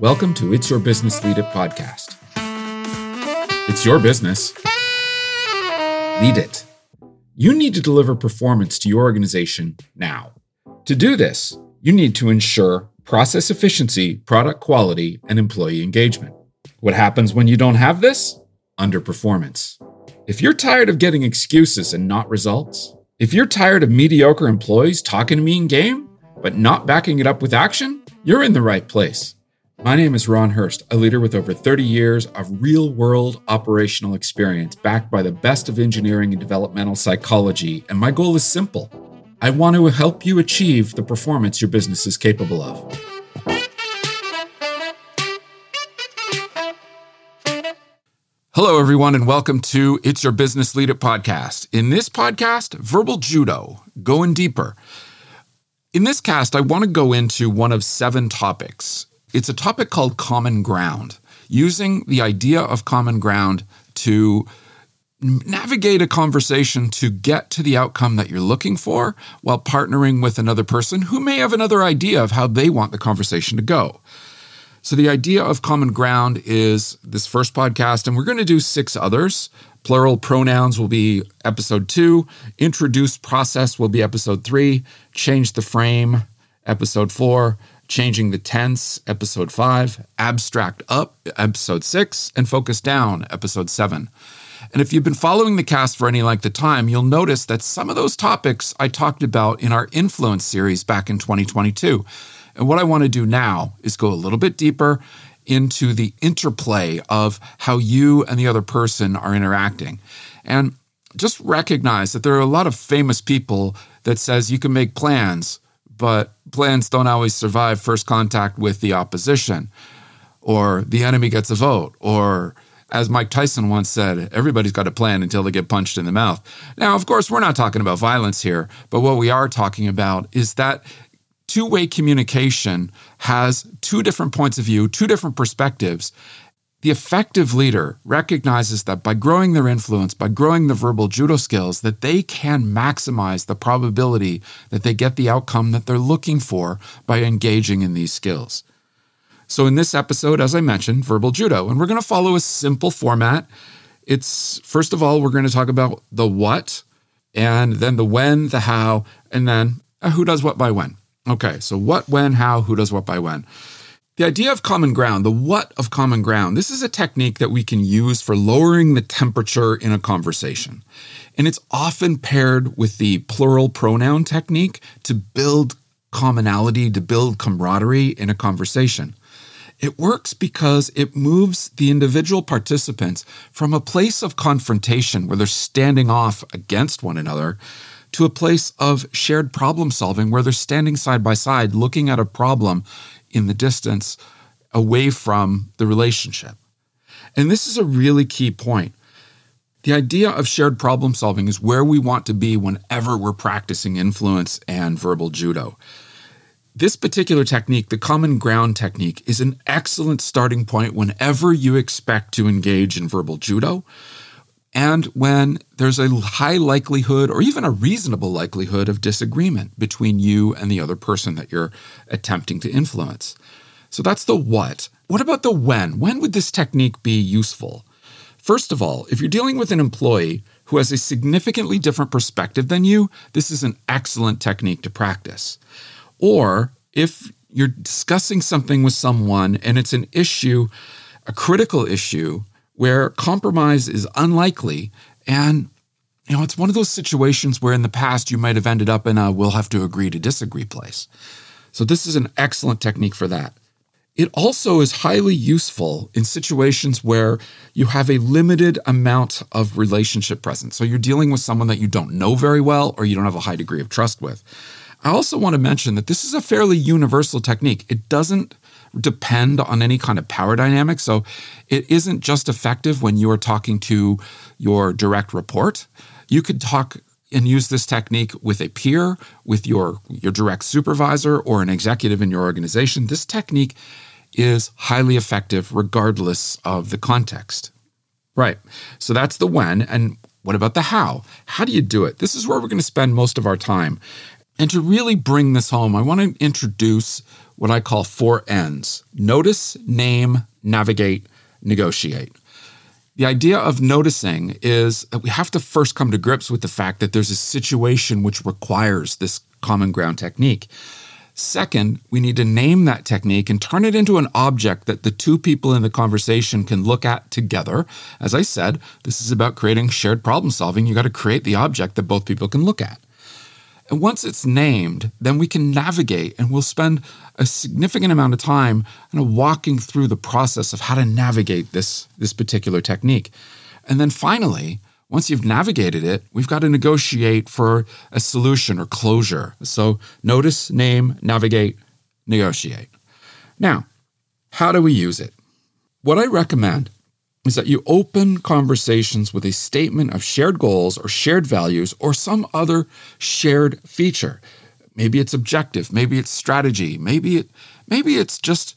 Welcome to It's Your Business Lead It podcast. It's your business. Lead it. You need to deliver performance to your organization now. To do this, you need to ensure process efficiency, product quality, and employee engagement. What happens when you don't have this? Underperformance. If you're tired of getting excuses and not results, if you're tired of mediocre employees talking to me in game, but not backing it up with action, you're in the right place. My name is Ron Hurst, a leader with over 30 years of real world operational experience backed by the best of engineering and developmental psychology. And my goal is simple I want to help you achieve the performance your business is capable of. Hello, everyone, and welcome to It's Your Business Lead podcast. In this podcast, verbal judo, going deeper. In this cast, I want to go into one of seven topics it's a topic called common ground, using the idea of common ground to navigate a conversation to get to the outcome that you're looking for while partnering with another person who may have another idea of how they want the conversation to go. So, the idea of common ground is this first podcast, and we're going to do six others. Plural pronouns will be episode two, introduce process will be episode three, change the frame, episode four, Changing the Tense, Episode 5, Abstract Up, Episode 6, and Focus Down, Episode 7. And if you've been following the cast for any length of time, you'll notice that some of those topics I talked about in our Influence series back in 2022. And what I want to do now is go a little bit deeper into the interplay of how you and the other person are interacting. And just recognize that there are a lot of famous people that says you can make plans, but plans don't always survive first contact with the opposition, or the enemy gets a vote, or as Mike Tyson once said, everybody's got a plan until they get punched in the mouth. Now, of course, we're not talking about violence here, but what we are talking about is that two way communication has two different points of view, two different perspectives, the effective leader recognizes that by growing their influence, by growing the verbal judo skills, that they can maximize the probability that they get the outcome that they're looking for by engaging in these skills. So, in this episode, as I mentioned, verbal judo, and we're going to follow a simple format. It's first of all, we're going to talk about the what, and then the when, the how, and then uh, who does what by when. Okay, so what, when, how, who does what by when. The idea of common ground, the what of common ground, this is a technique that we can use for lowering the temperature in a conversation. And it's often paired with the plural pronoun technique to build commonality, to build camaraderie in a conversation. It works because it moves the individual participants from a place of confrontation where they're standing off against one another to a place of shared problem solving where they're standing side by side looking at a problem in the distance away from the relationship. And this is a really key point. The idea of shared problem solving is where we want to be whenever we're practicing influence and verbal judo. This particular technique, the common ground technique, is an excellent starting point whenever you expect to engage in verbal judo and when there's a high likelihood or even a reasonable likelihood of disagreement between you and the other person that you're attempting to influence. So that's the what. What about the when? When would this technique be useful? First of all, if you're dealing with an employee who has a significantly different perspective than you, this is an excellent technique to practice. Or if you're discussing something with someone and it's an issue, a critical issue where compromise is unlikely. And, you know, it's one of those situations where in the past you might have ended up in a we'll have to agree to disagree place. So, this is an excellent technique for that. It also is highly useful in situations where you have a limited amount of relationship present. So, you're dealing with someone that you don't know very well or you don't have a high degree of trust with. I also want to mention that this is a fairly universal technique. It doesn't depend on any kind of power dynamic. So it isn't just effective when you are talking to your direct report. You could talk and use this technique with a peer, with your, your direct supervisor, or an executive in your organization. This technique is highly effective regardless of the context. Right. So that's the when. And what about the how? How do you do it? This is where we're going to spend most of our time. And to really bring this home, I want to introduce what I call four N's notice, name, navigate, negotiate. The idea of noticing is that we have to first come to grips with the fact that there's a situation which requires this common ground technique. Second, we need to name that technique and turn it into an object that the two people in the conversation can look at together. As I said, this is about creating shared problem solving. You got to create the object that both people can look at. And once it's named, then we can navigate and we'll spend a significant amount of time kind of walking through the process of how to navigate this, this particular technique. And then finally, once you've navigated it, we've got to negotiate for a solution or closure. So notice, name, navigate, negotiate. Now, how do we use it? What I recommend is that you open conversations with a statement of shared goals or shared values or some other shared feature. Maybe it's objective, maybe it's strategy, maybe it maybe it's just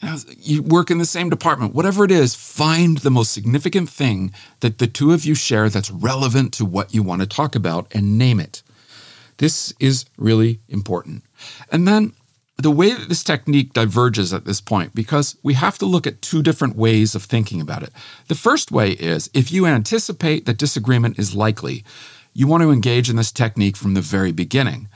you, know, you work in the same department. Whatever it is, find the most significant thing that the two of you share that's relevant to what you want to talk about and name it. This is really important. And then the way that this technique diverges at this point, because we have to look at two different ways of thinking about it. The first way is if you anticipate that disagreement is likely, you want to engage in this technique from the very beginning.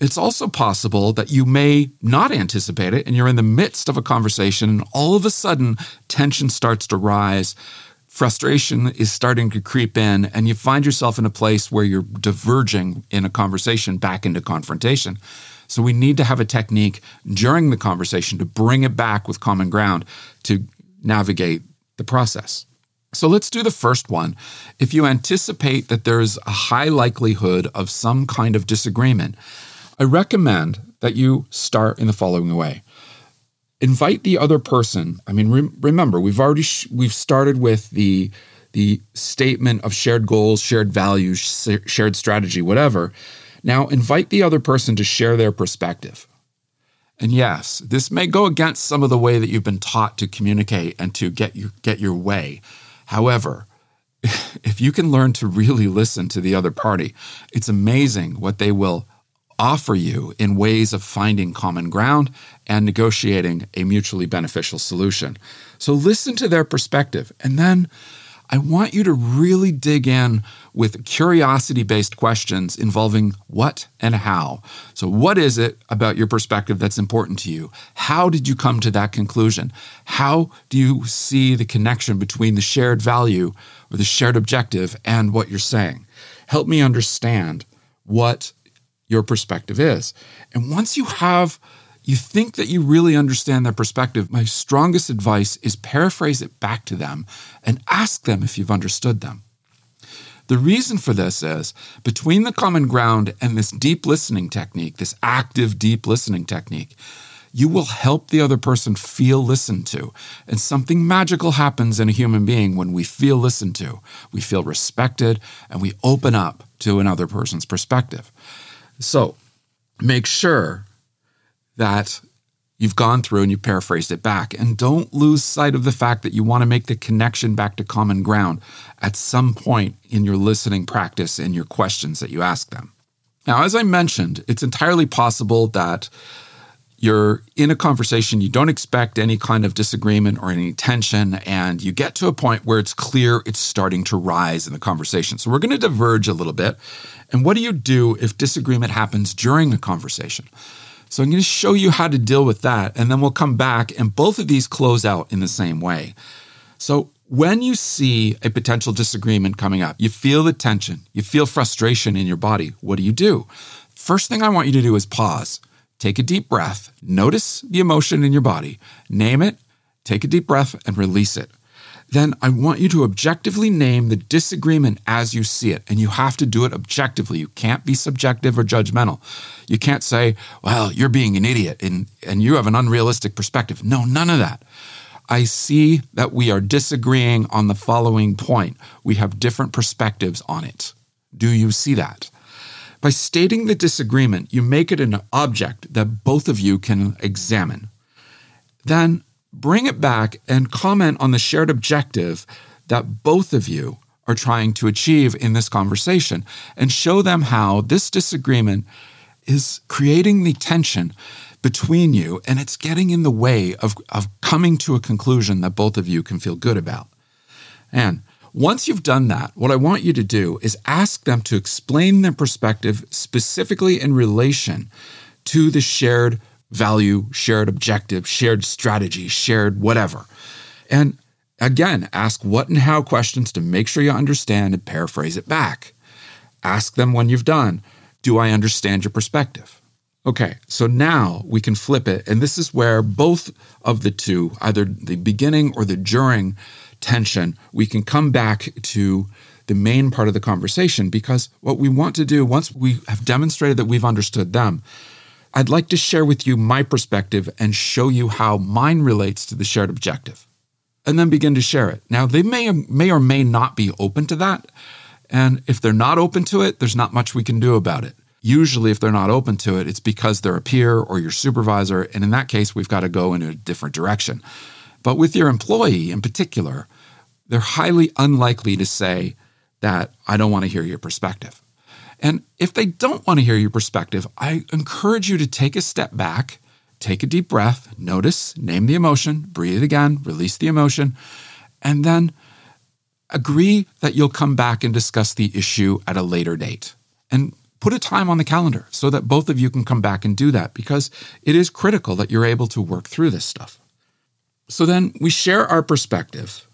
It's also possible that you may not anticipate it and you're in the midst of a conversation and all of a sudden tension starts to rise. Frustration is starting to creep in, and you find yourself in a place where you're diverging in a conversation back into confrontation. So we need to have a technique during the conversation to bring it back with common ground to navigate the process. So let's do the first one. If you anticipate that there's a high likelihood of some kind of disagreement, I recommend that you start in the following way. Invite the other person. I mean, re- remember, we've already sh- we've started with the the statement of shared goals, shared values, sh- shared strategy, whatever. Now, invite the other person to share their perspective. And yes, this may go against some of the way that you've been taught to communicate and to get your, get your way. However, if you can learn to really listen to the other party, it's amazing what they will offer you in ways of finding common ground and negotiating a mutually beneficial solution. So listen to their perspective and then I want you to really dig in with curiosity based questions involving what and how. So, what is it about your perspective that's important to you? How did you come to that conclusion? How do you see the connection between the shared value or the shared objective and what you're saying? Help me understand what your perspective is. And once you have you think that you really understand their perspective, my strongest advice is paraphrase it back to them and ask them if you've understood them. The reason for this is between the common ground and this deep listening technique, this active deep listening technique, you will help the other person feel listened to. And something magical happens in a human being when we feel listened to. We feel respected and we open up to another person's perspective. So make sure that you've gone through and you paraphrased it back. And don't lose sight of the fact that you want to make the connection back to common ground at some point in your listening practice and your questions that you ask them. Now, as I mentioned, it's entirely possible that you're in a conversation, you don't expect any kind of disagreement or any tension, and you get to a point where it's clear it's starting to rise in the conversation. So we're going to diverge a little bit. And what do you do if disagreement happens during a conversation? So I'm going to show you how to deal with that, and then we'll come back and both of these close out in the same way. So when you see a potential disagreement coming up, you feel the tension, you feel frustration in your body. What do you do? First thing I want you to do is pause. Take a deep breath. Notice the emotion in your body. Name it, take a deep breath, and release it then I want you to objectively name the disagreement as you see it. And you have to do it objectively. You can't be subjective or judgmental. You can't say, well, you're being an idiot and, and you have an unrealistic perspective. No, none of that. I see that we are disagreeing on the following point. We have different perspectives on it. Do you see that? By stating the disagreement, you make it an object that both of you can examine. Then bring it back and comment on the shared objective that both of you are trying to achieve in this conversation and show them how this disagreement is creating the tension between you and it's getting in the way of, of coming to a conclusion that both of you can feel good about. And once you've done that, what I want you to do is ask them to explain their perspective specifically in relation to the shared value, shared objective, shared strategy, shared whatever. And again, ask what and how questions to make sure you understand and paraphrase it back. Ask them when you've done, do I understand your perspective? Okay, so now we can flip it. And this is where both of the two, either the beginning or the during tension, we can come back to the main part of the conversation because what we want to do, once we have demonstrated that we've understood them, I'd like to share with you my perspective and show you how mine relates to the shared objective. And then begin to share it. Now, they may, may or may not be open to that. And if they're not open to it, there's not much we can do about it. Usually, if they're not open to it, it's because they're a peer or your supervisor. And in that case, we've got to go in a different direction. But with your employee in particular, they're highly unlikely to say that I don't want to hear your perspective. And if they don't want to hear your perspective, I encourage you to take a step back, take a deep breath, notice, name the emotion, breathe again, release the emotion, and then agree that you'll come back and discuss the issue at a later date. And put a time on the calendar so that both of you can come back and do that because it is critical that you're able to work through this stuff. So then we share our perspective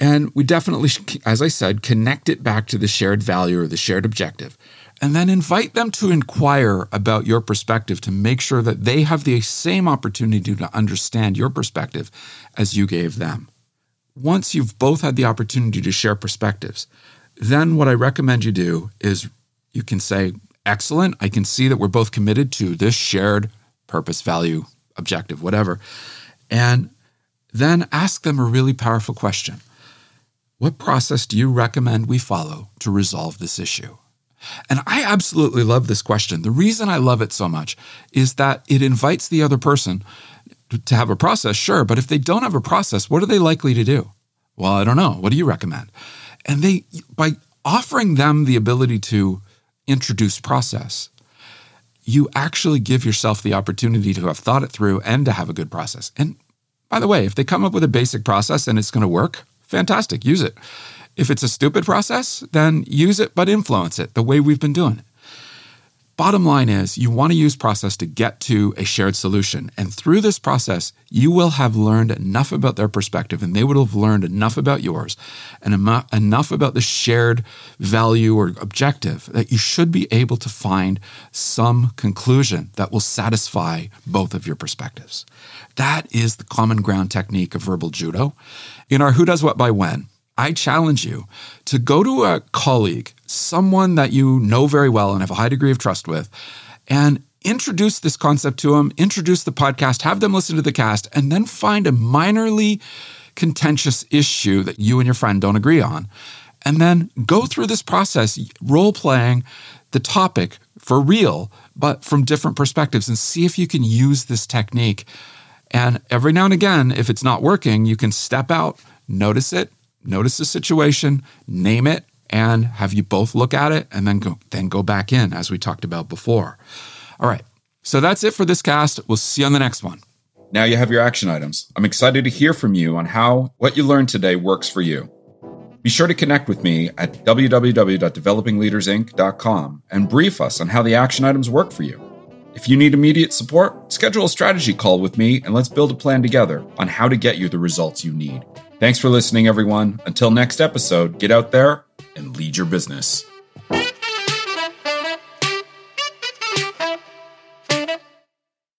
and we definitely, as I said, connect it back to the shared value or the shared objective. And then invite them to inquire about your perspective to make sure that they have the same opportunity to understand your perspective as you gave them once you've both had the opportunity to share perspectives, then what I recommend you do is you can say, Excellent. I can see that we're both committed to this shared purpose, value, objective, whatever. And then ask them a really powerful question What process do you recommend we follow to resolve this issue? And I absolutely love this question. The reason I love it so much is that it invites the other person to have a process, sure, but if they don't have a process, what are they likely to do? Well, I don't know. What do you recommend? And they, by offering them the ability to introduce process, you actually give yourself the opportunity to have thought it through and to have a good process. And by the way, if they come up with a basic process and it's going to work, fantastic, use it. If it's a stupid process, then use it but influence it the way we've been doing it. Bottom line is, you want to use process to get to a shared solution. And through this process, you will have learned enough about their perspective and they would have learned enough about yours and enough about the shared value or objective that you should be able to find some conclusion that will satisfy both of your perspectives. That is the common ground technique of verbal judo. In our Who Does What by When, I challenge you to go to a colleague, someone that you know very well and have a high degree of trust with, and introduce this concept to them, introduce the podcast, have them listen to the cast, and then find a minorly contentious issue that you and your friend don't agree on. And then go through this process, role playing the topic for real, but from different perspectives, and see if you can use this technique. And every now and again, if it's not working, you can step out, notice it, notice the situation, name it, and have you both look at it and then go then go back in as we talked about before. All right. So that's it for this cast. We'll see you on the next one. Now you have your action items. I'm excited to hear from you on how what you learned today works for you. Be sure to connect with me at www.developingleadersinc.com and brief us on how the action items work for you. If you need immediate support, schedule a strategy call with me and let's build a plan together on how to get you the results you need. Thanks for listening, everyone. Until next episode, get out there and lead your business.